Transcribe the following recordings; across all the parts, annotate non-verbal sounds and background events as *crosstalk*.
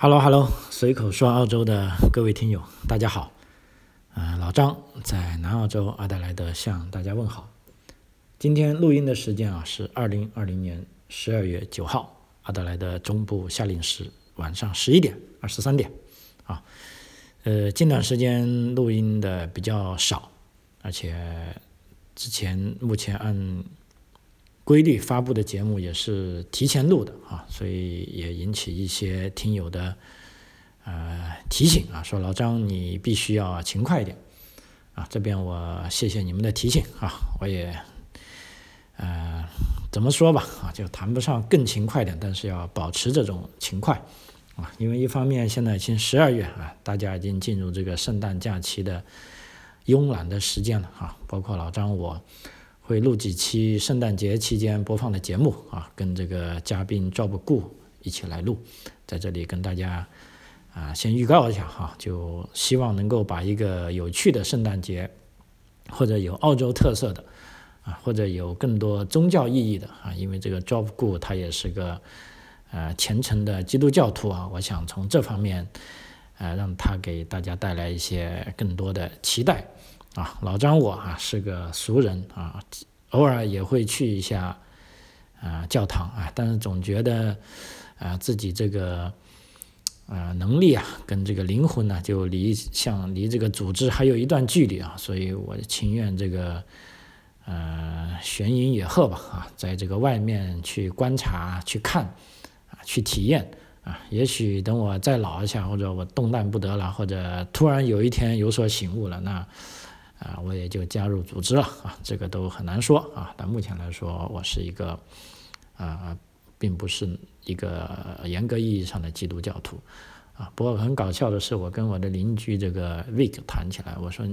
Hello Hello，随口说澳洲的各位听友，大家好。啊，老张在南澳洲阿德莱德向大家问好。今天录音的时间啊是二零二零年十二月九号，阿德莱德中部夏令时晚上十一点二十三点。啊，呃，近段时间录音的比较少，而且之前目前按。规律发布的节目也是提前录的啊，所以也引起一些听友的呃提醒啊，说老张你必须要勤快一点啊。这边我谢谢你们的提醒啊，我也呃怎么说吧啊，就谈不上更勤快点，但是要保持这种勤快啊，因为一方面现在已经十二月啊，大家已经进入这个圣诞假期的慵懒的时间了啊，包括老张我。会录几期圣诞节期间播放的节目啊，跟这个嘉宾 Job Gu 一起来录，在这里跟大家啊先预告一下哈，就希望能够把一个有趣的圣诞节，或者有澳洲特色的啊，或者有更多宗教意义的啊，因为这个 Job Gu 他也是个呃虔诚的基督教徒啊，我想从这方面呃让他给大家带来一些更多的期待。啊，老张我啊是个俗人啊，偶尔也会去一下啊教堂啊，但是总觉得啊自己这个啊能力啊跟这个灵魂呢就离像离这个组织还有一段距离啊，所以我情愿这个呃悬隐野鹤吧啊，在这个外面去观察去看啊去体验啊，也许等我再老一下或者我动弹不得了，或者突然有一天有所醒悟了那。啊，我也就加入组织了啊，这个都很难说啊。但目前来说，我是一个啊，并不是一个严格意义上的基督教徒啊。不过很搞笑的是，我跟我的邻居这个 Vic 谈起来，我说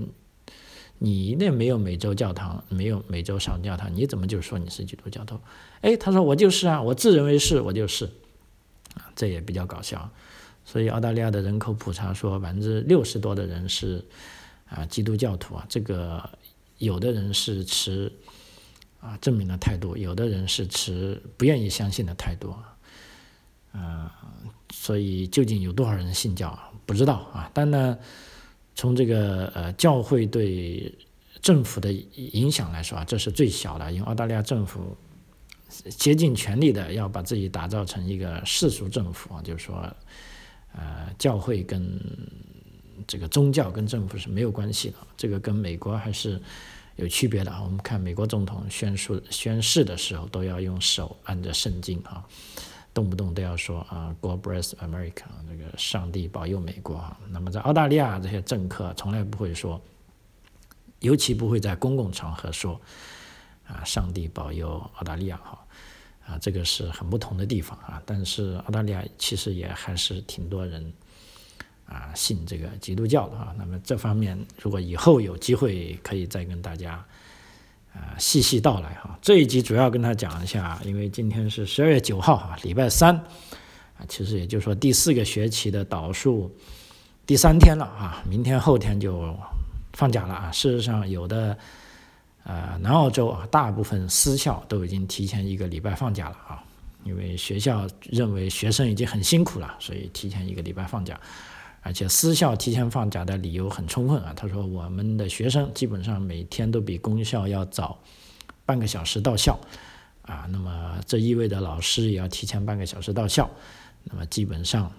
你那没有每周教堂，没有每周上教堂，你怎么就说你是基督教徒？哎，他说我就是啊，我自认为是，我就是啊，这也比较搞笑。所以澳大利亚的人口普查说，百分之六十多的人是。啊，基督教徒啊，这个有的人是持啊证明的态度，有的人是持不愿意相信的态度啊。嗯，所以究竟有多少人信教，不知道啊。但呢，从这个呃教会对政府的影响来说啊，这是最小的，因为澳大利亚政府竭尽全力的要把自己打造成一个世俗政府啊，就是说，呃，教会跟。这个宗教跟政府是没有关系的，这个跟美国还是有区别的啊。我们看美国总统宣誓宣誓的时候，都要用手按着圣经啊，动不动都要说啊，God bless America，那个上帝保佑美国啊。那么在澳大利亚，这些政客从来不会说，尤其不会在公共场合说啊，上帝保佑澳大利亚哈啊，这个是很不同的地方啊。但是澳大利亚其实也还是挺多人。啊，信这个基督教的啊，那么这方面如果以后有机会，可以再跟大家啊细细道来哈。这一集主要跟他讲一下，因为今天是十二月九号啊，礼拜三啊，其实也就是说第四个学期的导数第三天了啊，明天后天就放假了啊。事实上，有的呃南澳洲啊，大部分私校都已经提前一个礼拜放假了啊，因为学校认为学生已经很辛苦了，所以提前一个礼拜放假。而且私校提前放假的理由很充分啊，他说我们的学生基本上每天都比公校要早半个小时到校，啊，那么这意味着老师也要提前半个小时到校，那么基本上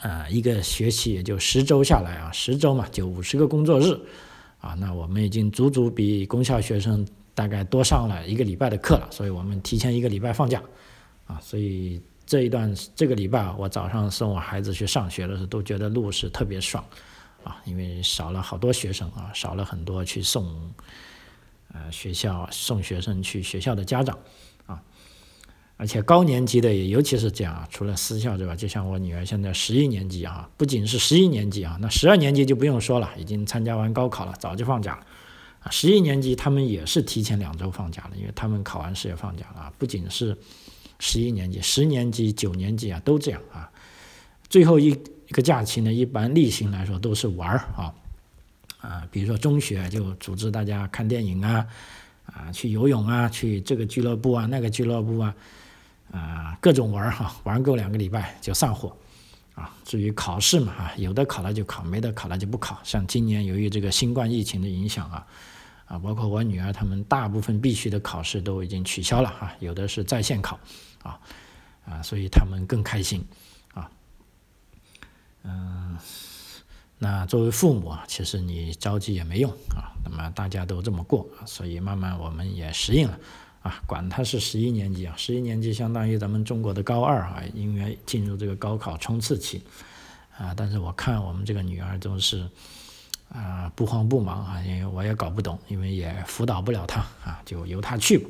啊一个学期也就十周下来啊，十周嘛就五十个工作日，啊，那我们已经足足比公校学生大概多上了一个礼拜的课了，所以我们提前一个礼拜放假，啊，所以。这一段这个礼拜，我早上送我孩子去上学的时候，都觉得路是特别爽，啊，因为少了好多学生啊，少了很多去送，呃，学校送学生去学校的家长，啊，而且高年级的也尤其是这样啊，除了私校对吧？就像我女儿现在十一年级啊，不仅是十一年级啊，那十二年级就不用说了，已经参加完高考了，早就放假了，啊，十一年级他们也是提前两周放假了，因为他们考完试也放假了，不仅是。十一年级、十年级、九年级啊，都这样啊。最后一一个假期呢，一般例行来说都是玩儿啊啊，比如说中学就组织大家看电影啊啊，去游泳啊，去这个俱乐部啊、那个俱乐部啊啊，各种玩儿哈，玩够两个礼拜就散伙啊，至于考试嘛，啊，有的考了就考，没的考了就不考。像今年由于这个新冠疫情的影响啊，啊，包括我女儿他们大部分必须的考试都已经取消了啊，有的是在线考，啊，啊，所以他们更开心，啊，嗯，那作为父母啊，其实你着急也没用啊，那么大家都这么过，所以慢慢我们也适应了。啊，管他是十一年级啊，十一年级相当于咱们中国的高二啊，应该进入这个高考冲刺期啊。但是我看我们这个女儿都是啊不慌不忙啊，因为我也搞不懂，因为也辅导不了他啊，就由他去吧。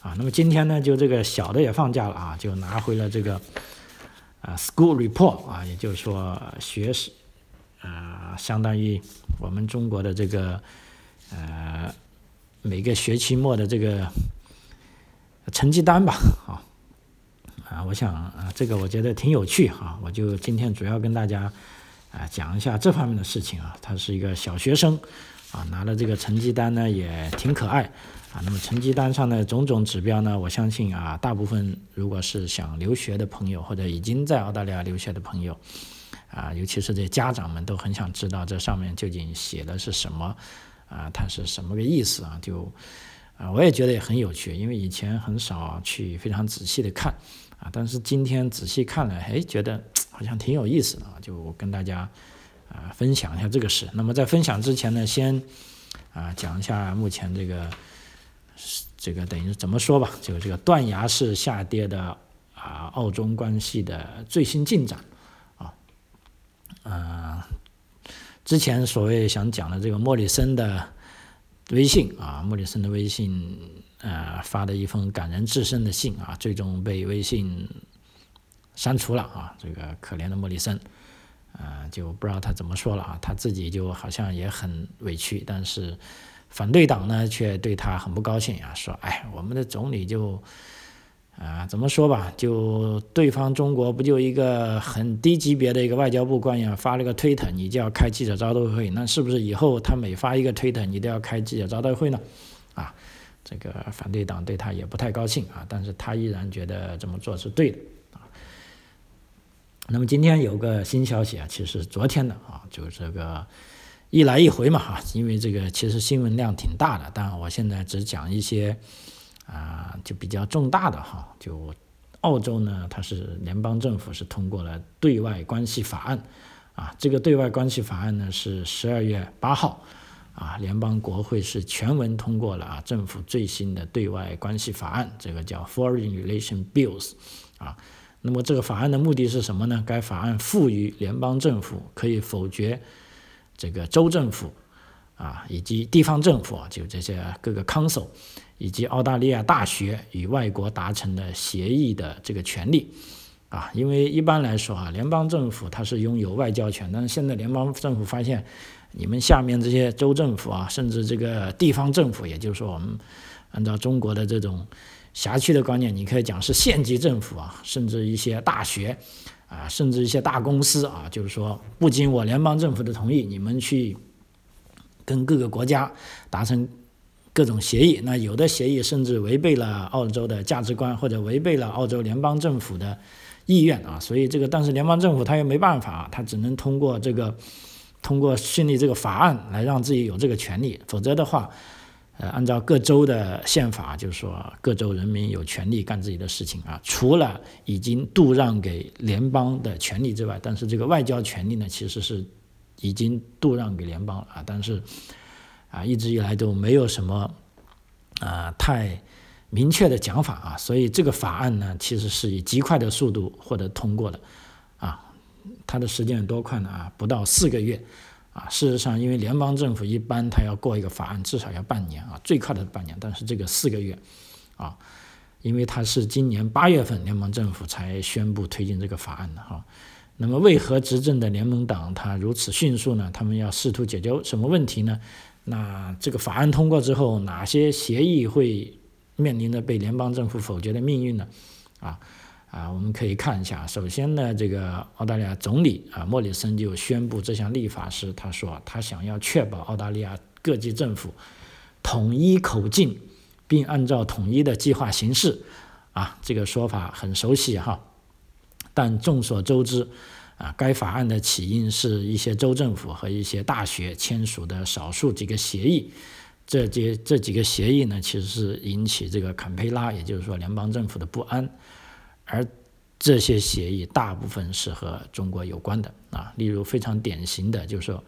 啊，那么今天呢，就这个小的也放假了啊，就拿回了这个啊 school report 啊，也就是说学时啊，相当于我们中国的这个呃每个学期末的这个。成绩单吧，啊，啊，我想啊，这个我觉得挺有趣哈，我就今天主要跟大家啊讲一下这方面的事情啊。他是一个小学生啊，拿了这个成绩单呢也挺可爱啊。那么成绩单上的种种指标呢，我相信啊，大部分如果是想留学的朋友或者已经在澳大利亚留学的朋友啊，尤其是这家长们都很想知道这上面究竟写的是什么啊，它是什么个意思啊？就。啊，我也觉得也很有趣，因为以前很少去非常仔细的看，啊，但是今天仔细看了，哎，觉得好像挺有意思的啊，就跟大家啊分享一下这个事。那么在分享之前呢，先啊讲一下目前这个这个等于怎么说吧，就这个断崖式下跌的啊澳中关系的最新进展啊，嗯，之前所谓想讲的这个莫里森的。微信啊，莫里森的微信，呃，发的一封感人至深的信啊，最终被微信删除了啊。这个可怜的莫里森，啊，就不知道他怎么说了啊。他自己就好像也很委屈，但是反对党呢却对他很不高兴啊，说，哎，我们的总理就。啊，怎么说吧，就对方中国不就一个很低级别的一个外交部官员发了个推特，你就要开记者招待会，那是不是以后他每发一个推特，你都要开记者招待会呢？啊，这个反对党对他也不太高兴啊，但是他依然觉得这么做是对的。那么今天有个新消息啊，其实昨天的啊，就这个一来一回嘛哈，因为这个其实新闻量挺大的，但我现在只讲一些。啊，就比较重大的哈，就澳洲呢，它是联邦政府是通过了对外关系法案，啊，这个对外关系法案呢是十二月八号，啊，联邦国会是全文通过了啊，政府最新的对外关系法案，这个叫 Foreign Relation Bills，啊，那么这个法案的目的是什么呢？该法案赋予联邦政府可以否决这个州政府，啊，以及地方政府，就这些各个 council。以及澳大利亚大学与外国达成的协议的这个权利，啊，因为一般来说啊，联邦政府它是拥有外交权，但是现在联邦政府发现，你们下面这些州政府啊，甚至这个地方政府，也就是说我们按照中国的这种辖区的观念，你可以讲是县级政府啊，甚至一些大学啊，甚至一些大公司啊，就是说不经我联邦政府的同意，你们去跟各个国家达成。各种协议，那有的协议甚至违背了澳洲的价值观，或者违背了澳洲联邦政府的意愿啊。所以这个，但是联邦政府他又没办法，他只能通过这个，通过训立这个法案来让自己有这个权利。否则的话，呃，按照各州的宪法，就是说各州人民有权利干自己的事情啊，除了已经度让给联邦的权利之外，但是这个外交权利呢，其实是已经度让给联邦了啊，但是。啊，一直以来都没有什么啊太明确的讲法啊，所以这个法案呢，其实是以极快的速度获得通过的啊。它的时间有多快呢？啊，不到四个月啊。事实上，因为联邦政府一般它要过一个法案，至少要半年啊，最快的半年。但是这个四个月啊，因为它是今年八月份联邦政府才宣布推进这个法案的哈。那么，为何执政的联盟党它如此迅速呢？他们要试图解决什么问题呢？那这个法案通过之后，哪些协议会面临着被联邦政府否决的命运呢？啊啊，我们可以看一下。首先呢，这个澳大利亚总理啊莫里森就宣布这项立法时，他说他想要确保澳大利亚各级政府统一口径，并按照统一的计划行事。啊，这个说法很熟悉哈。但众所周知。啊，该法案的起因是一些州政府和一些大学签署的少数几个协议，这些这几个协议呢，其实是引起这个坎培拉，也就是说联邦政府的不安，而这些协议大部分是和中国有关的啊，例如非常典型的就是说，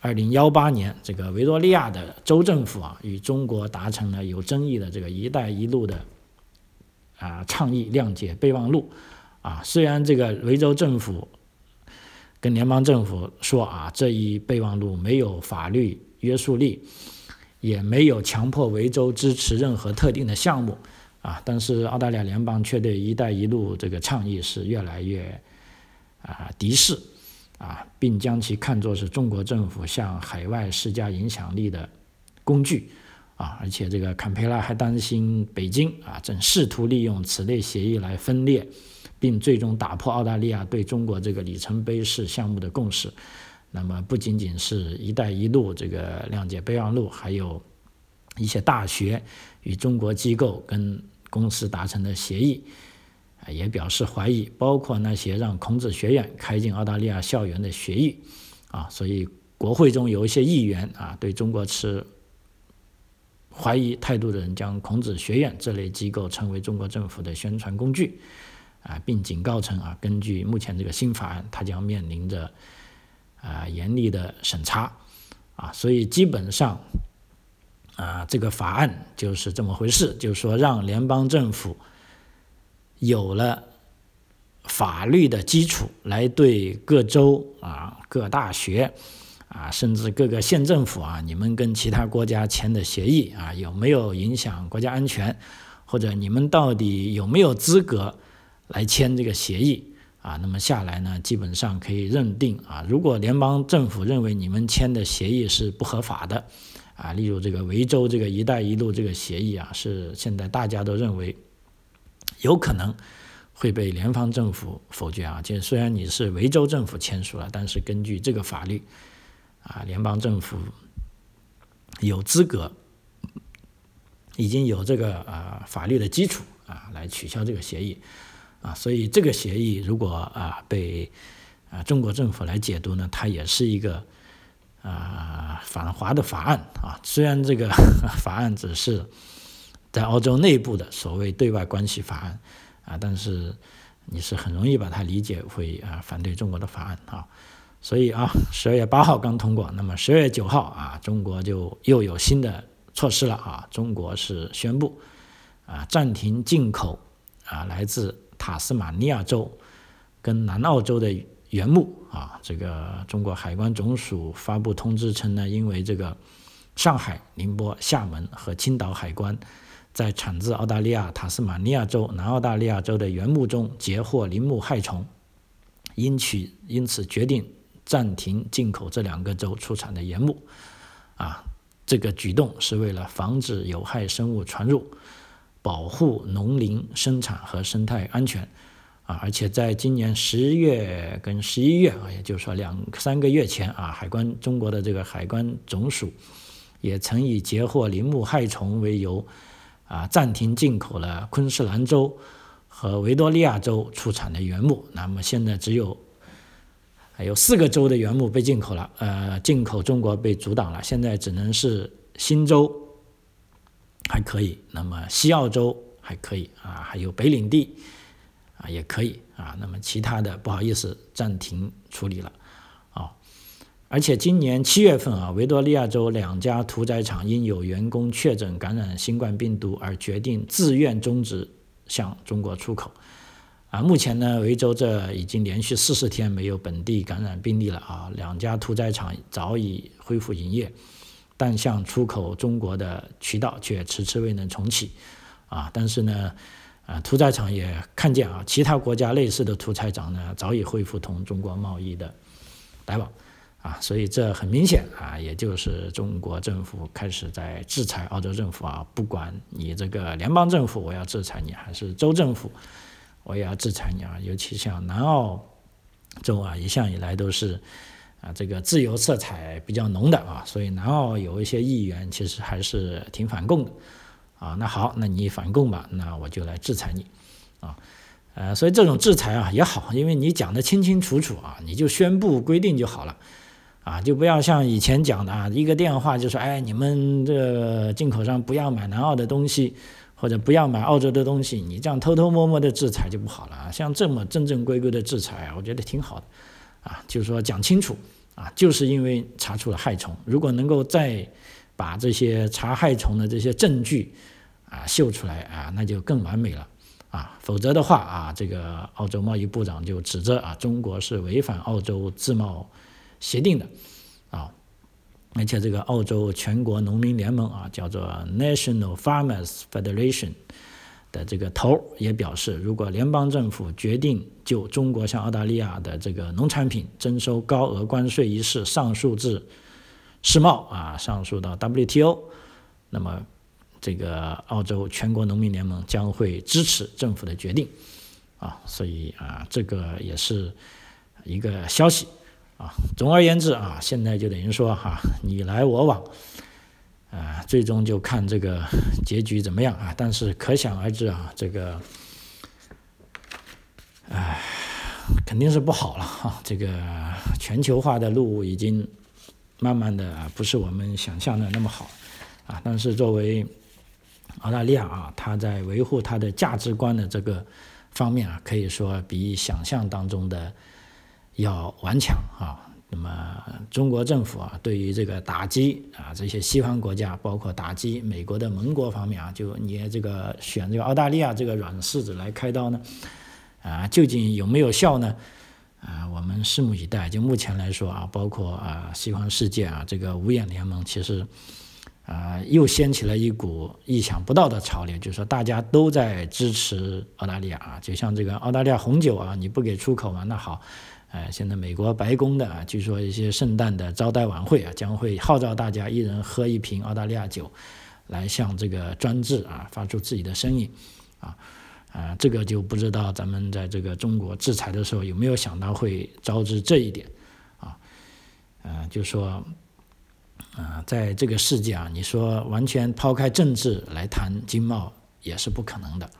二零幺八年这个维多利亚的州政府啊，与中国达成了有争议的这个“一带一路”的啊倡议谅解备忘录啊，虽然这个维州政府。跟联邦政府说啊，这一备忘录没有法律约束力，也没有强迫维州支持任何特定的项目啊。但是澳大利亚联邦却对“一带一路”这个倡议是越来越啊敌视啊，并将其看作是中国政府向海外施加影响力的工具啊。而且这个坎培拉还担心北京啊正试图利用此类协议来分裂。并最终打破澳大利亚对中国这个里程碑式项目的共识。那么不仅仅是一带一路这个谅解备忘录，还有一些大学与中国机构跟公司达成的协议，啊，也表示怀疑。包括那些让孔子学院开进澳大利亚校园的协议，啊，所以国会中有一些议员啊，对中国持怀疑态度的人，将孔子学院这类机构称为中国政府的宣传工具。啊，并警告称啊，根据目前这个新法案，它将面临着啊严厉的审查啊，所以基本上啊，这个法案就是这么回事，就是说让联邦政府有了法律的基础，来对各州啊、各大学啊，甚至各个县政府啊，你们跟其他国家签的协议啊，有没有影响国家安全，或者你们到底有没有资格？来签这个协议啊，那么下来呢，基本上可以认定啊，如果联邦政府认为你们签的协议是不合法的啊，例如这个维州这个“一带一路”这个协议啊，是现在大家都认为有可能会被联邦政府否决啊。就虽然你是维州政府签署了，但是根据这个法律啊，联邦政府有资格，已经有这个啊法律的基础啊，来取消这个协议。啊，所以这个协议如果啊被啊中国政府来解读呢，它也是一个啊反华的法案啊。虽然这个 *laughs* 法案只是在澳洲内部的所谓对外关系法案啊，但是你是很容易把它理解为啊反对中国的法案啊。所以啊，十二月八号刚通过，那么十二月九号啊，中国就又有新的措施了啊。中国是宣布啊暂停进口啊来自。塔斯马尼亚州跟南澳洲的原木啊，这个中国海关总署发布通知称呢，因为这个上海、宁波、厦门和青岛海关在产自澳大利亚塔斯马尼亚州、南澳大利亚州的原木中截获林木害虫，因取因此决定暂停进口这两个州出产的原木。啊，这个举动是为了防止有害生物传入。保护农林生产和生态安全，啊，而且在今年十月跟十一月啊，也就是说两三个月前啊，海关中国的这个海关总署也曾以截获林木害虫为由，啊，暂停进口了昆士兰州和维多利亚州出产的原木。那么现在只有还有四个州的原木被进口了，呃，进口中国被阻挡了，现在只能是新州。还可以，那么西澳洲还可以啊，还有北领地啊也可以啊，那么其他的不好意思暂停处理了啊。而且今年七月份啊，维多利亚州两家屠宰场因有员工确诊感染新冠病毒而决定自愿终止向中国出口啊。目前呢，维州这已经连续四十天没有本地感染病例了啊，两家屠宰场早已恢复营业。但向出口中国的渠道却迟迟未能重启，啊，但是呢，啊，屠宰场也看见啊，其他国家类似的屠宰场呢，早已恢复同中国贸易的来往，啊，所以这很明显啊，也就是中国政府开始在制裁澳洲政府啊，不管你这个联邦政府我要制裁你，还是州政府我也要制裁你啊，尤其像南澳州啊，一向以来都是。啊，这个自由色彩比较浓的啊，所以南澳有一些议员其实还是挺反共的啊。那好，那你反共吧，那我就来制裁你啊。呃，所以这种制裁啊也好，因为你讲的清清楚楚啊，你就宣布规定就好了，啊，就不要像以前讲的啊，一个电话就说，哎，你们这进口商不要买南澳的东西，或者不要买澳洲的东西，你这样偷偷摸摸的制裁就不好了啊。像这么正正规规的制裁啊，我觉得挺好的，啊，就是说讲清楚啊，就是因为查出了害虫，如果能够再把这些查害虫的这些证据啊秀出来啊，那就更完美了。啊，否则的话啊，这个澳洲贸易部长就指责啊，中国是违反澳洲自贸协定的，啊，而且这个澳洲全国农民联盟啊，叫做 National Farmers Federation 的这个头儿也表示，如果联邦政府决定就中国向澳大利亚的这个农产品征收高额关税一事上诉至世贸啊，上诉到 WTO，那么。这个澳洲全国农民联盟将会支持政府的决定，啊，所以啊，这个也是一个消息，啊，总而言之啊，现在就等于说哈，你来我往，啊，最终就看这个结局怎么样啊，但是可想而知啊，这个，唉，肯定是不好了哈，这个全球化的路已经慢慢的不是我们想象的那么好，啊，但是作为澳大利亚啊，它在维护它的价值观的这个方面啊，可以说比想象当中的要顽强啊。那么中国政府啊，对于这个打击啊这些西方国家，包括打击美国的盟国方面啊，就你这个选这个澳大利亚这个软柿子来开刀呢，啊，究竟有没有效呢？啊，我们拭目以待。就目前来说啊，包括啊西方世界啊这个五眼联盟，其实。啊，又掀起了一股意想不到的潮流，就是说大家都在支持澳大利亚啊，就像这个澳大利亚红酒啊，你不给出口嘛，那好，呃，现在美国白宫的啊，据说一些圣诞的招待晚会啊，将会号召大家一人喝一瓶澳大利亚酒，来向这个专制啊发出自己的声音，啊，啊，这个就不知道咱们在这个中国制裁的时候有没有想到会招致这一点，啊，呃，就说。啊，在这个世界啊，你说完全抛开政治来谈经贸也是不可能的，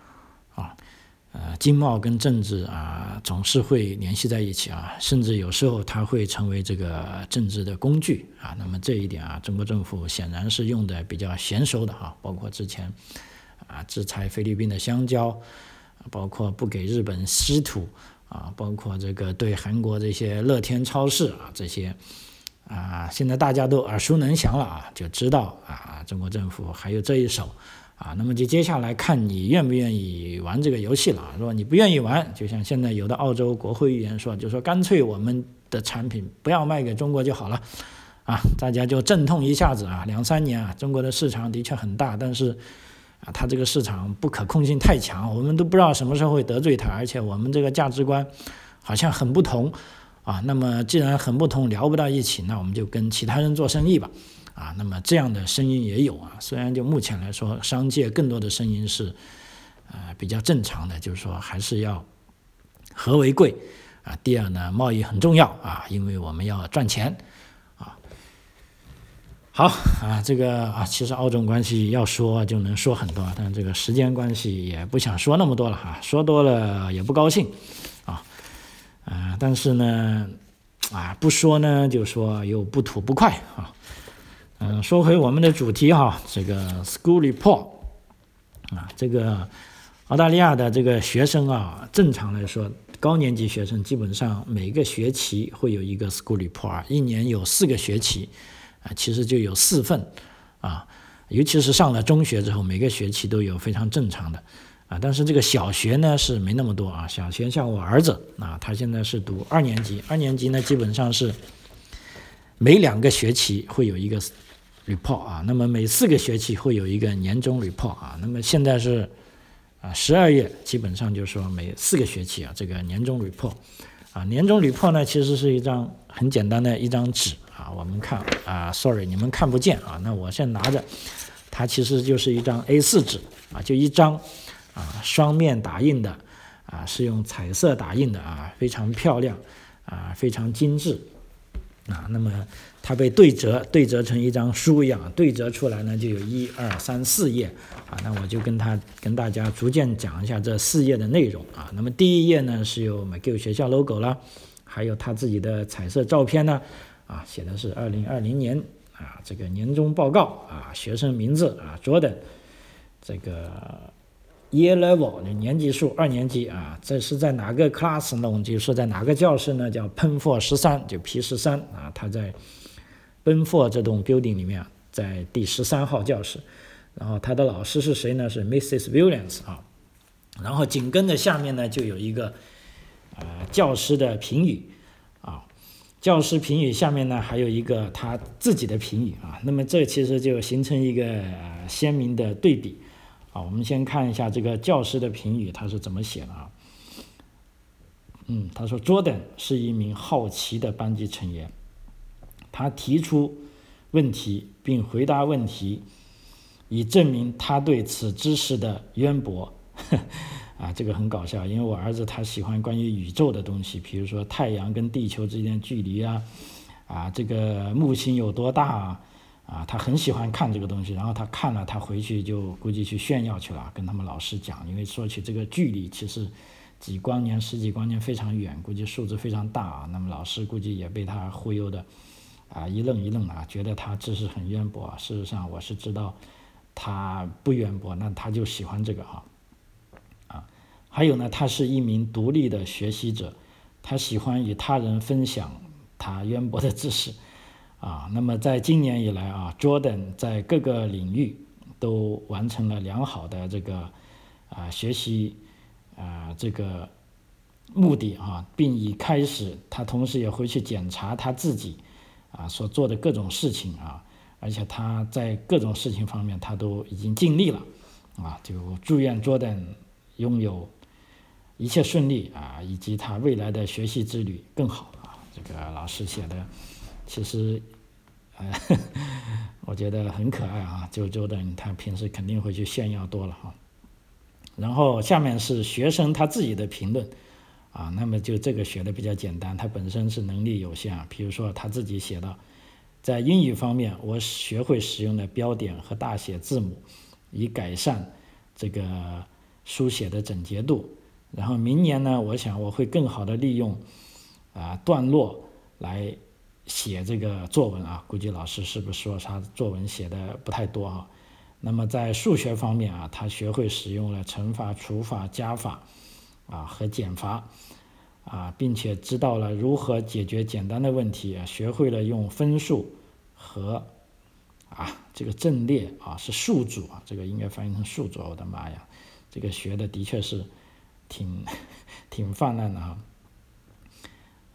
啊，呃，经贸跟政治啊总是会联系在一起啊，甚至有时候它会成为这个政治的工具啊。那么这一点啊，中国政府显然是用的比较娴熟的啊，包括之前啊制裁菲律宾的香蕉，包括不给日本稀土啊，包括这个对韩国这些乐天超市啊这些。啊，现在大家都耳熟能详了啊，就知道啊，中国政府还有这一手啊。那么就接下来看你愿不愿意玩这个游戏了。如果你不愿意玩，就像现在有的澳洲国会议员说，就说干脆我们的产品不要卖给中国就好了啊，大家就阵痛一下子啊。两三年啊，中国的市场的确很大，但是啊，它这个市场不可控性太强，我们都不知道什么时候会得罪它，而且我们这个价值观好像很不同。啊，那么既然很不同，聊不到一起，那我们就跟其他人做生意吧。啊，那么这样的声音也有啊。虽然就目前来说，商界更多的声音是，呃，比较正常的，就是说还是要和为贵啊。第二呢，贸易很重要啊，因为我们要赚钱。好啊，这个啊，其实澳中关系要说就能说很多，但这个时间关系也不想说那么多了哈，说多了也不高兴。啊，啊但是呢，啊，不说呢，就说又不吐不快啊。嗯，说回我们的主题哈，这个 school report 啊，这个澳大利亚的这个学生啊，正常来说，高年级学生基本上每个学期会有一个 school report，一年有四个学期啊，其实就有四份啊，尤其是上了中学之后，每个学期都有非常正常的。啊，但是这个小学呢是没那么多啊。小学像我儿子啊，他现在是读二年级，二年级呢基本上是每两个学期会有一个 report 啊，那么每四个学期会有一个年终 report 啊。那么现在是啊十二月，基本上就是说每四个学期啊这个年终 report 啊，年终 report 呢其实是一张很简单的一张纸啊，我们看啊，sorry 你们看不见啊，那我现在拿着，它其实就是一张 A4 纸啊，就一张。啊，双面打印的，啊，是用彩色打印的啊，非常漂亮，啊，非常精致，啊，那么它被对折，对折成一张书一样，对折出来呢就有一二三四页啊。那我就跟他跟大家逐渐讲一下这四页的内容啊。那么第一页呢是有 McGill 学校 logo 啦，还有他自己的彩色照片呢，啊，写的是二零二零年啊这个年终报告啊，学生名字啊 Jordan，这个。Year level 的年级数二年级啊，这是在哪个 class 呢？我们就说在哪个教室呢？叫 Pen Four 十三，就 P 十三啊，他在 Pen Four 这栋 building 里面，在第十三号教室。然后他的老师是谁呢？是 Mrs. Williams 啊。然后紧跟着下面呢，就有一个呃教师的评语啊，教师评语下面呢还有一个他自己的评语啊。那么这其实就形成一个鲜明的对比。啊，我们先看一下这个教师的评语，他是怎么写的啊？嗯，他说，Jordan 是一名好奇的班级成员，他提出问题并回答问题，以证明他对此知识的渊博。*laughs* 啊，这个很搞笑，因为我儿子他喜欢关于宇宙的东西，比如说太阳跟地球之间距离啊，啊，这个木星有多大啊？啊，他很喜欢看这个东西，然后他看了，他回去就估计去炫耀去了，跟他们老师讲，因为说起这个距离，其实几光年、十几光年非常远，估计数字非常大啊。那么老师估计也被他忽悠的啊一愣一愣啊，觉得他知识很渊博。事实上，我是知道他不渊博，那他就喜欢这个哈。啊，还有呢，他是一名独立的学习者，他喜欢与他人分享他渊博的知识。*laughs* 啊，那么在今年以来啊，Jordan 在各个领域都完成了良好的这个啊学习啊这个目的啊，并已开始他同时也回去检查他自己啊所做的各种事情啊，而且他在各种事情方面他都已经尽力了啊，就祝愿 Jordan 拥有一切顺利啊，以及他未来的学习之旅更好啊，这个老师写的。其实，呃，*laughs* 我觉得很可爱啊，就周等他平时肯定会去炫耀多了哈。然后下面是学生他自己的评论，啊，那么就这个学的比较简单，他本身是能力有限啊。比如说他自己写的，在英语方面，我学会使用的标点和大写字母，以改善这个书写的整洁度。然后明年呢，我想我会更好的利用啊段落来。写这个作文啊，估计老师是不是说他作文写的不太多啊？那么在数学方面啊，他学会使用了乘法、除法、加法啊和减法啊，并且知道了如何解决简单的问题啊，学会了用分数和啊这个阵列啊是数组啊，这个应该翻译成数组，我的妈呀，这个学的的确是挺挺泛滥的啊。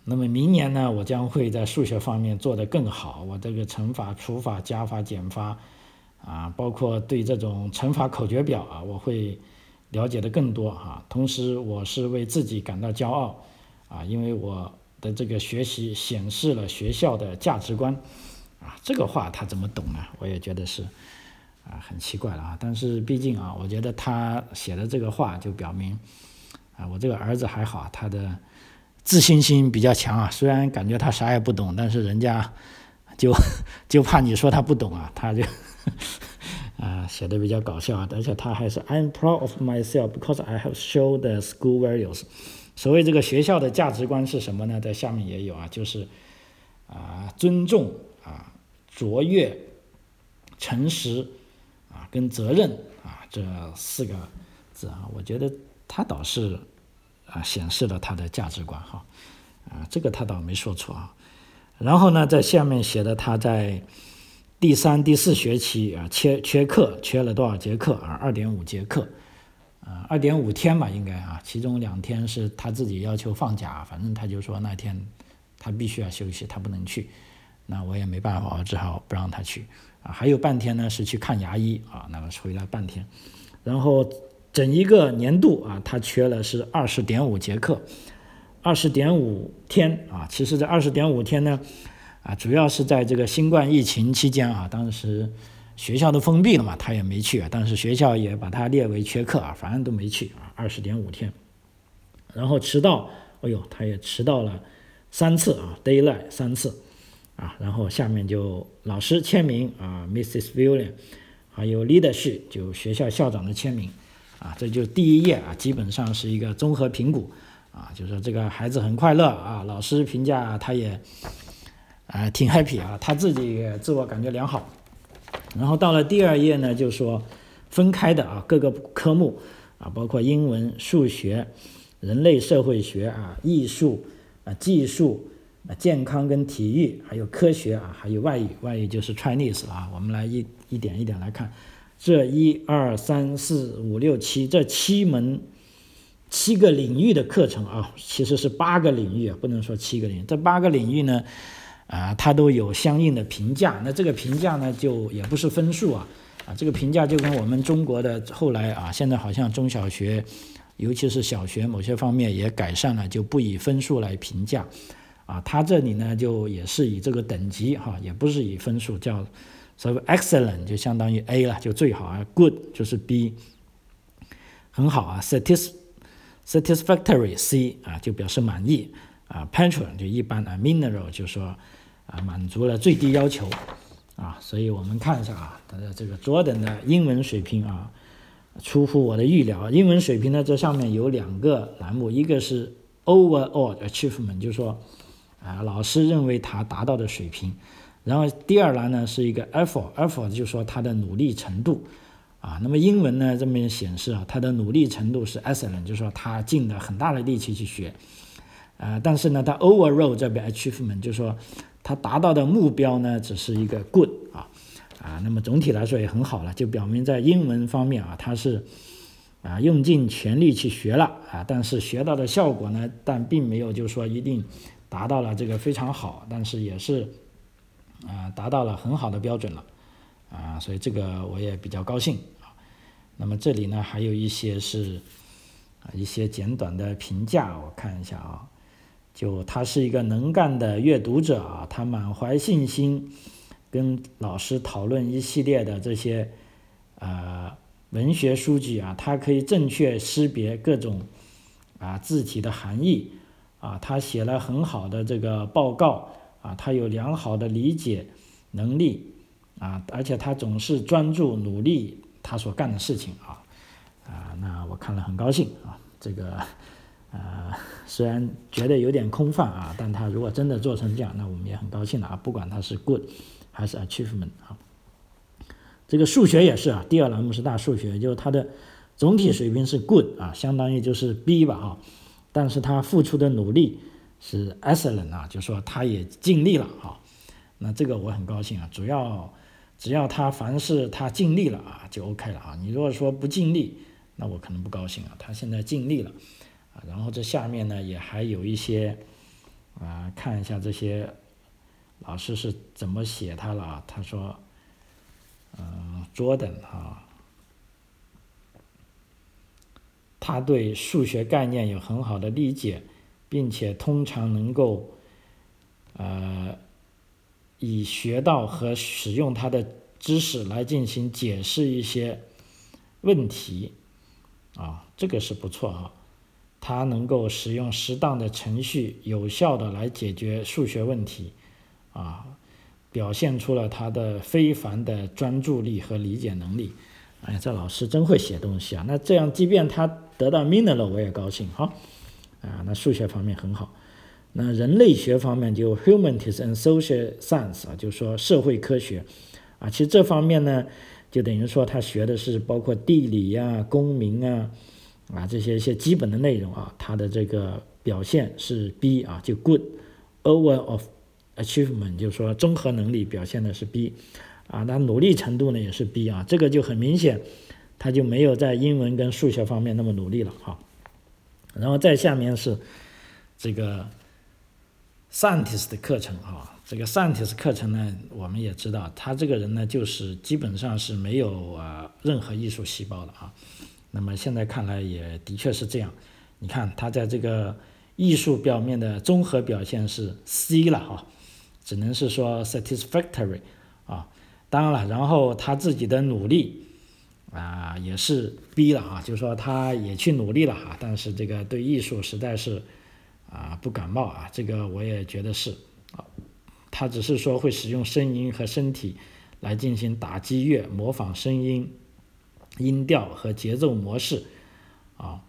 那么明年呢，我将会在数学方面做得更好。我这个乘法、除法、加法、减法，啊，包括对这种乘法口诀表啊，我会了解的更多哈。同时，我是为自己感到骄傲，啊，因为我的这个学习显示了学校的价值观，啊，这个话他怎么懂呢？我也觉得是啊，很奇怪了啊。但是毕竟啊，我觉得他写的这个话就表明，啊，我这个儿子还好，他的。自信心比较强啊，虽然感觉他啥也不懂，但是人家就就怕你说他不懂啊，他就啊写的比较搞笑啊，而且他还是 I'm proud of myself because I have shown the school values。所谓这个学校的价值观是什么呢？在下面也有啊，就是啊尊重啊卓越、诚实啊跟责任啊这四个字啊，我觉得他倒是。啊，显示了他的价值观哈，啊，这个他倒没说错啊。然后呢，在下面写的他在第三、第四学期啊，缺缺课，缺了多少节课啊？二点五节课，啊，二点五天吧，应该啊，其中两天是他自己要求放假，反正他就说那天他必须要休息，他不能去。那我也没办法，我只好不让他去啊。还有半天呢，是去看牙医啊，那么回来半天，然后。整一个年度啊，他缺了是二十点五节课，二十点五天啊。其实这二十点五天呢，啊，主要是在这个新冠疫情期间啊，当时学校都封闭了嘛，他也没去啊。但是学校也把他列为缺课啊，反正都没去啊。二十点五天，然后迟到，哎呦，他也迟到了三次啊，day late 三次啊，然后下面就老师签名啊，Mrs. William，还有 leadership 就学校校长的签名啊，这就第一页啊，基本上是一个综合评估啊，就是说这个孩子很快乐啊，老师评价他也啊挺 happy 啊，他自己自我感觉良好。然后到了第二页呢，就说分开的啊各个科目啊，包括英文、数学、人类社会学啊、艺术啊、技术啊、健康跟体育，还有科学啊，还有外语，外语就是 Chinese 啊。我们来一一点一点来看，这一二三四五六七这七门七个领域的课程啊，其实是八个领域啊，不能说七个领域。这八个领域呢？啊，它都有相应的评价，那这个评价呢，就也不是分数啊，啊，这个评价就跟我们中国的后来啊，现在好像中小学，尤其是小学某些方面也改善了，就不以分数来评价，啊，它这里呢就也是以这个等级哈，也不是以分数，叫所以 excellent 就相当于 A 了，就最好啊，good 就是 B，很好啊，satis satisfactory C 啊就表示满意啊，patron 就一般啊，mineral 就说。啊，满足了最低要求，啊，所以我们看一下啊，他的这个 Jordan 的英文水平啊，出乎我的预料。英文水平呢，这上面有两个栏目，一个是 Overall Achievement，就是说，啊，老师认为他达到的水平。然后第二栏呢是一个 Effort，Effort 就是说他的努力程度，啊，那么英文呢这边显示啊，他的努力程度是 Excellent，就是说他尽了很大的力气去学，啊，但是呢，他 Overall 这边 Achievement 就是说。他达到的目标呢，只是一个 good 啊啊，那么总体来说也很好了，就表明在英文方面啊，他是啊用尽全力去学了啊，但是学到的效果呢，但并没有就是说一定达到了这个非常好，但是也是啊达到了很好的标准了啊，所以这个我也比较高兴啊。那么这里呢还有一些是啊一些简短的评价，我看一下啊。就他是一个能干的阅读者啊，他满怀信心，跟老师讨论一系列的这些呃文学书籍啊，他可以正确识别各种啊字体的含义啊，他写了很好的这个报告啊，他有良好的理解能力啊，而且他总是专注努力他所干的事情啊啊，那我看了很高兴啊，这个。呃，虽然觉得有点空泛啊，但他如果真的做成这样，那我们也很高兴的啊。不管他是 good 还是 achievement 啊，这个数学也是啊。第二栏目是大数学，就是他的总体水平是 good 啊，相当于就是 B 吧啊。但是他付出的努力是 excellent 啊，就说他也尽力了啊。那这个我很高兴啊。主要只要他凡是他尽力了啊，就 OK 了啊。你如果说不尽力，那我可能不高兴啊。他现在尽力了。啊，然后这下面呢也还有一些，啊，看一下这些老师是怎么写他了啊？他说，嗯，Jordan 啊，他对数学概念有很好的理解，并且通常能够，呃，以学到和使用他的知识来进行解释一些问题，啊，这个是不错哈。他能够使用适当的程序，有效的来解决数学问题，啊，表现出了他的非凡的专注力和理解能力。哎，这老师真会写东西啊！那这样，即便他得到 minor 了，我也高兴哈。啊，那数学方面很好。那人类学方面就 humanities and social science 啊，就是说社会科学啊，其实这方面呢，就等于说他学的是包括地理呀、公民啊。啊，这些一些基本的内容啊，它的这个表现是 B 啊，就 good，over of achievement，就是说综合能力表现的是 B，啊，那努力程度呢也是 B 啊，这个就很明显，他就没有在英文跟数学方面那么努力了哈。然后再下面是这个 scientist 的课程啊，这个 scientist 课程呢，我们也知道，他这个人呢就是基本上是没有啊任何艺术细胞的啊。那么现在看来也的确是这样，你看他在这个艺术表面的综合表现是 C 了哈，只能是说 satisfactory 啊，当然了，然后他自己的努力啊也是逼了啊，就是说他也去努力了啊，但是这个对艺术实在是啊不感冒啊，这个我也觉得是啊，他。只是说会使用声音和身体来进行打击乐、模仿声音、音调和节奏模式，啊，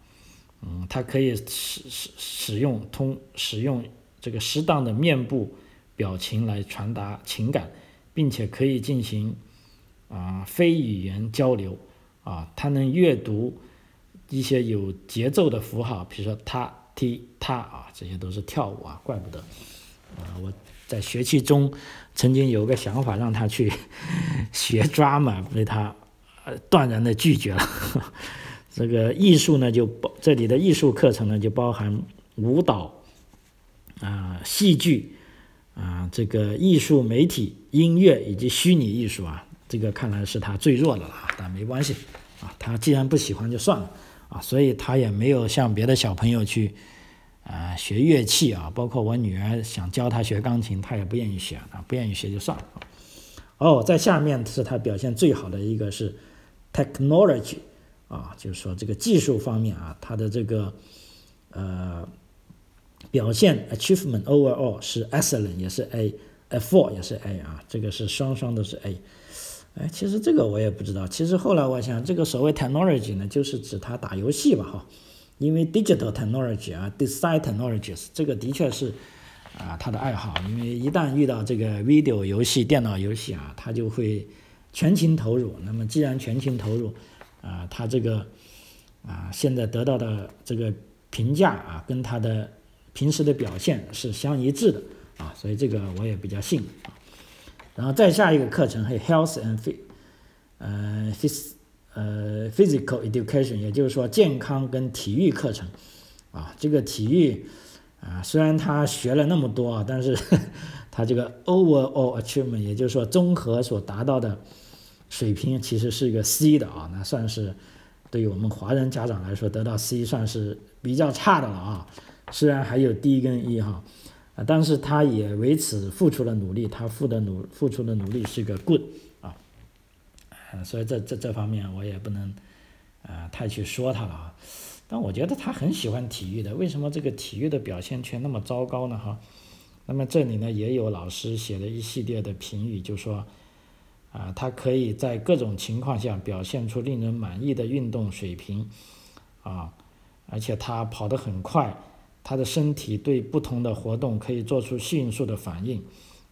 嗯，他可以使使使用通使用这个适当的面部表情来传达情感，并且可以进行啊非语言交流，啊，它能阅读一些有节奏的符号，比如说他。踢他啊，这些都是跳舞啊，怪不得啊！我在学期中曾经有个想法让他去 *laughs* 学抓嘛，被他断然的拒绝了。*laughs* 这个艺术呢，就包这里的艺术课程呢，就包含舞蹈啊、戏剧啊、这个艺术媒体、音乐以及虚拟艺术啊。这个看来是他最弱的了啊，但没关系啊，他既然不喜欢就算了。啊，所以他也没有像别的小朋友去，啊，学乐器啊，包括我女儿想教他学钢琴，他也不愿意学啊，不愿意学就算了。哦，在下面是他表现最好的一个是 technology，啊，就是说这个技术方面啊，他的这个呃表现 achievement overall 是 excellent，也是 A，four 也是 A 啊，这个是双双都是 A。哎，其实这个我也不知道。其实后来我想，这个所谓 technology 呢，就是指他打游戏吧，哈。因为 digital technology 啊，design technologies 这个的确是啊他的爱好。因为一旦遇到这个 video 游戏、电脑游戏啊，他就会全情投入。那么既然全情投入，啊，他这个啊现在得到的这个评价啊，跟他的平时的表现是相一致的啊，所以这个我也比较信啊。然后再下一个课程是 health and phy，呃 phys 呃 physical education，也就是说健康跟体育课程，啊，这个体育啊，虽然他学了那么多啊，但是 *laughs* 他这个 overall achievement，也就是说综合所达到的水平，其实是一个 C 的啊，那算是对于我们华人家长来说，得到 C 算是比较差的了啊，虽然还有 D 跟 E 哈。啊但是他也为此付出了努力，他付的努付出的努力是个 good 啊，啊，所以这这这方面我也不能啊太去说他了啊，但我觉得他很喜欢体育的，为什么这个体育的表现却那么糟糕呢？哈，那么这里呢也有老师写了一系列的评语，就说啊，他可以在各种情况下表现出令人满意的运动水平啊，而且他跑得很快。他的身体对不同的活动可以做出迅速的反应，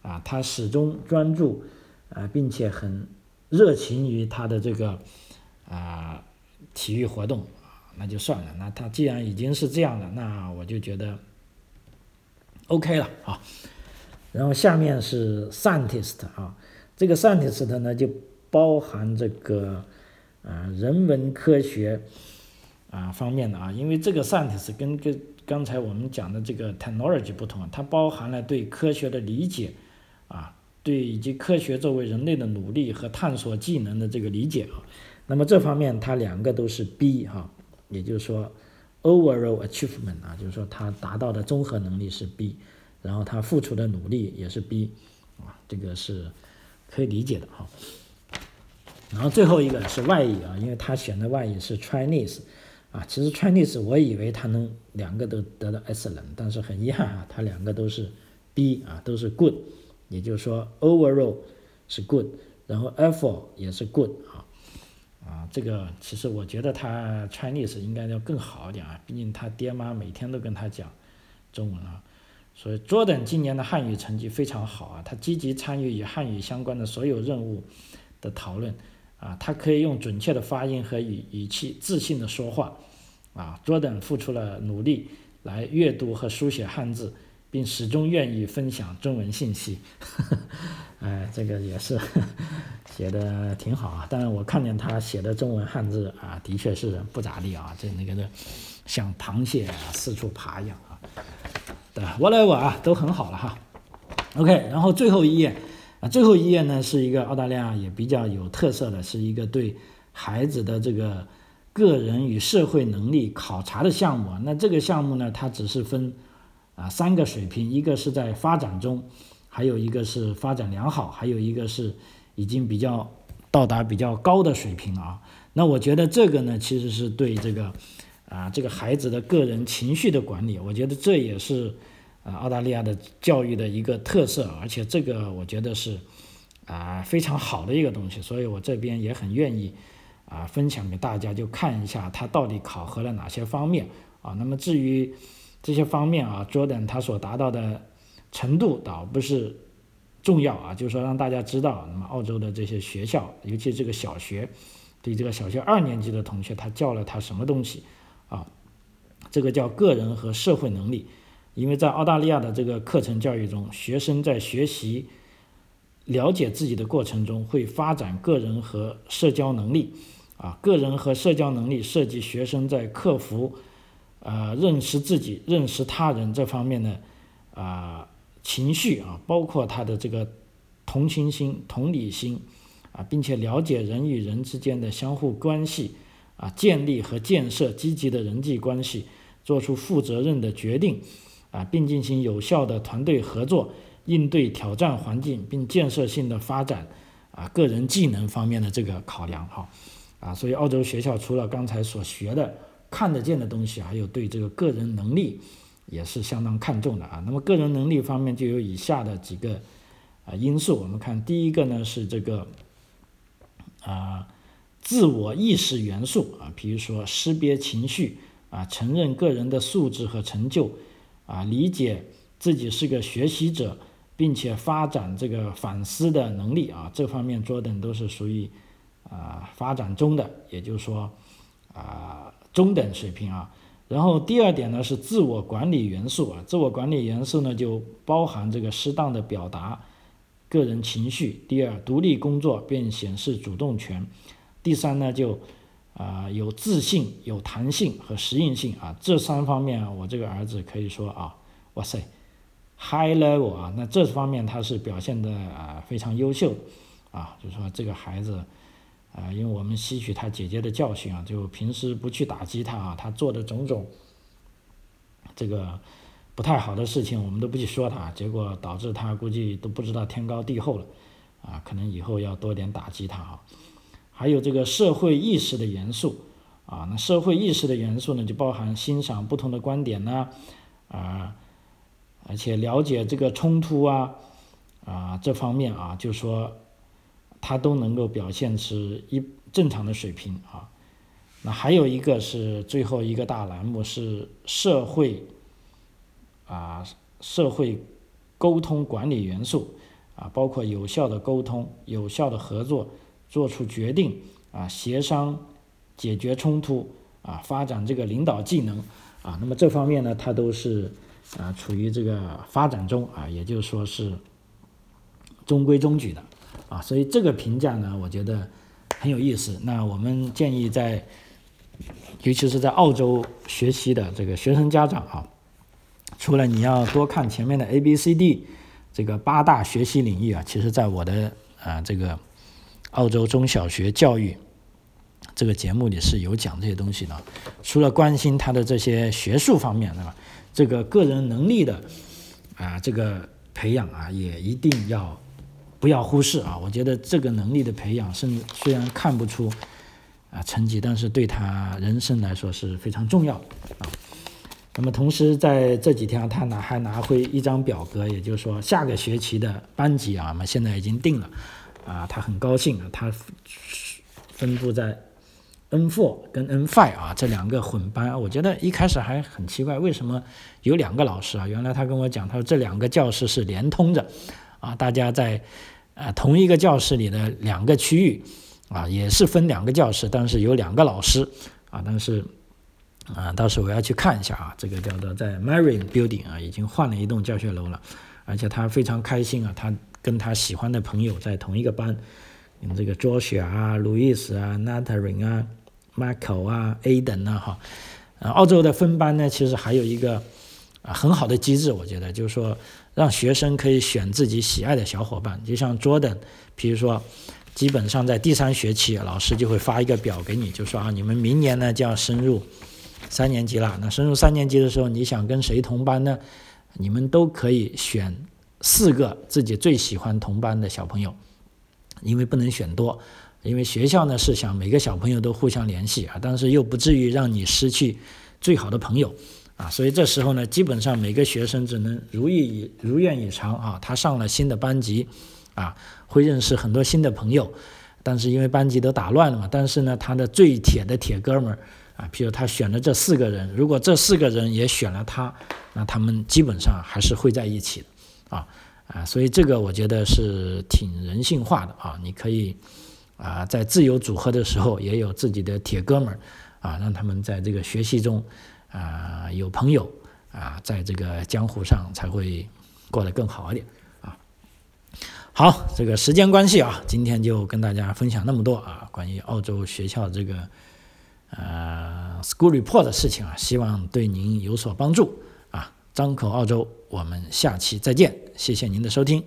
啊，他始终专注，啊，并且很热情于他的这个啊体育活动，那就算了。那他既然已经是这样了，那我就觉得 OK 了啊。然后下面是 scientist 啊，这个 scientist 呢就包含这个啊人文科学啊方面的啊，因为这个 scientist 跟跟刚才我们讲的这个 technology 不同啊，它包含了对科学的理解，啊，对以及科学作为人类的努力和探索技能的这个理解啊。那么这方面它两个都是 B 哈，也就是说 overall achievement 啊，就是说他达到的综合能力是 B，然后他付出的努力也是 B，啊，这个是可以理解的哈。然后最后一个是外语啊，因为他选的外语是 Chinese。啊，其实 Chinese 我以为他能两个都得到 excellent，但是很遗憾啊，他两个都是 B 啊，都是 good，也就是说 overall 是 good，然后 effort 也是 good 啊，啊，这个其实我觉得他 Chinese 应该要更好一点啊，毕竟他爹妈每天都跟他讲中文啊，所以 Jordan 今年的汉语成绩非常好啊，他积极参与与汉语相关的所有任务的讨论。啊，他可以用准确的发音和语语气自信的说话，啊，Jordan 付出了努力来阅读和书写汉字，并始终愿意分享中文信息，*laughs* 哎，这个也是 *laughs* 写的挺好啊。但是我看见他写的中文汉字啊，的确是不咋地啊，这那个的像螃蟹啊四处爬一样啊。对，whatever 啊，都很好了哈。OK，然后最后一页。啊，最后一页呢是一个澳大利亚也比较有特色的，是一个对孩子的这个个人与社会能力考察的项目啊。那这个项目呢，它只是分啊三个水平，一个是在发展中，还有一个是发展良好，还有一个是已经比较到达比较高的水平啊。那我觉得这个呢，其实是对这个啊这个孩子的个人情绪的管理，我觉得这也是啊澳大利亚的教育的一个特色，而且这个我觉得是啊非常好的一个东西，所以我这边也很愿意啊分享给大家，就看一下它到底考核了哪些方面啊。那么至于这些方面啊，Jordan 他所达到的程度倒不是重要啊，就是说让大家知道，那么澳洲的这些学校，尤其这个小学，对这个小学二年级的同学，他教了他什么东西啊？这个叫个人和社会能力，因为在澳大利亚的这个课程教育中，学生在学习了解自己的过程中，会发展个人和社交能力。啊，个人和社交能力涉及学生在克服呃认识自己、认识他人这方面的啊情绪啊，包括他的这个同情心、同理心啊，并且了解人与人之间的相互关系啊，建立和建设积极的人际关系。做出负责任的决定，啊，并进行有效的团队合作，应对挑战环境，并建设性的发展，啊，个人技能方面的这个考量，哈，啊，所以澳洲学校除了刚才所学的看得见的东西，还有对这个个人能力也是相当看重的啊。那么个人能力方面就有以下的几个啊因素，我们看第一个呢是这个啊自我意识元素啊，比如说识别情绪。啊，承认个人的素质和成就，啊，理解自己是个学习者，并且发展这个反思的能力啊，这方面做的都是属于啊发展中的，也就是说啊中等水平啊。然后第二点呢是自我管理元素啊，自我管理元素呢就包含这个适当的表达个人情绪。第二，独立工作并显示主动权。第三呢就。啊，有自信、有弹性和适应性啊，这三方面，我这个儿子可以说啊，哇塞，high level 啊，那这方面他是表现的啊非常优秀，啊，就说这个孩子啊，因为我们吸取他姐姐的教训啊，就平时不去打击他啊，他做的种种这个不太好的事情，我们都不去说他，结果导致他估计都不知道天高地厚了，啊，可能以后要多点打击他啊。还有这个社会意识的元素啊，那社会意识的元素呢，就包含欣赏不同的观点呢，啊，而且了解这个冲突啊，啊这方面啊，就说他都能够表现出一正常的水平啊。那还有一个是最后一个大栏目是社会啊社会沟通管理元素啊，包括有效的沟通、有效的合作。做出决定啊，协商解决冲突啊，发展这个领导技能啊，那么这方面呢，它都是啊处于这个发展中啊，也就是说是中规中矩的啊，所以这个评价呢，我觉得很有意思。那我们建议在，尤其是在澳洲学习的这个学生家长啊，除了你要多看前面的 A、B、C、D 这个八大学习领域啊，其实在我的啊这个。澳洲中小学教育这个节目里是有讲这些东西的，除了关心他的这些学术方面，对吧？这个个人能力的啊，这个培养啊，也一定要不要忽视啊。我觉得这个能力的培养，甚至虽然看不出啊成绩，但是对他人生来说是非常重要的啊。那么同时在这几天，他拿还拿回一张表格，也就是说下个学期的班级啊，我们现在已经定了。啊，他很高兴啊，他分布在 N4 跟 N5 啊这两个混班，我觉得一开始还很奇怪，为什么有两个老师啊？原来他跟我讲，他说这两个教室是连通着，啊，大家在呃同一个教室里的两个区域啊，也是分两个教室，但是有两个老师啊，但是啊，到时候我要去看一下啊，这个叫做在 Marine Building 啊，已经换了一栋教学楼了，而且他非常开心啊，他。跟他喜欢的朋友在同一个班，嗯，这个 Joshua 啊、路易斯啊、Natalie 啊、Michael 啊、Aden 啊，哈，呃，澳洲的分班呢，其实还有一个啊很好的机制，我觉得就是说，让学生可以选自己喜爱的小伙伴，就像 Jordan，比如说，基本上在第三学期，老师就会发一个表给你，就说啊，你们明年呢就要升入三年级了，那升入三年级的时候，你想跟谁同班呢？你们都可以选。四个自己最喜欢同班的小朋友，因为不能选多，因为学校呢是想每个小朋友都互相联系啊，但是又不至于让你失去最好的朋友啊，所以这时候呢，基本上每个学生只能如意以如愿以偿啊，他上了新的班级，啊，会认识很多新的朋友，但是因为班级都打乱了嘛，但是呢，他的最铁的铁哥们儿啊，譬如他选了这四个人，如果这四个人也选了他，那他们基本上还是会在一起的，啊啊，所以这个我觉得是挺人性化的啊，你可以啊，在自由组合的时候也有自己的铁哥们儿啊，让他们在这个学习中。啊，有朋友啊，在这个江湖上才会过得更好一点啊。好，这个时间关系啊，今天就跟大家分享那么多啊，关于澳洲学校这个呃 school report 的事情啊，希望对您有所帮助啊。张口澳洲，我们下期再见，谢谢您的收听。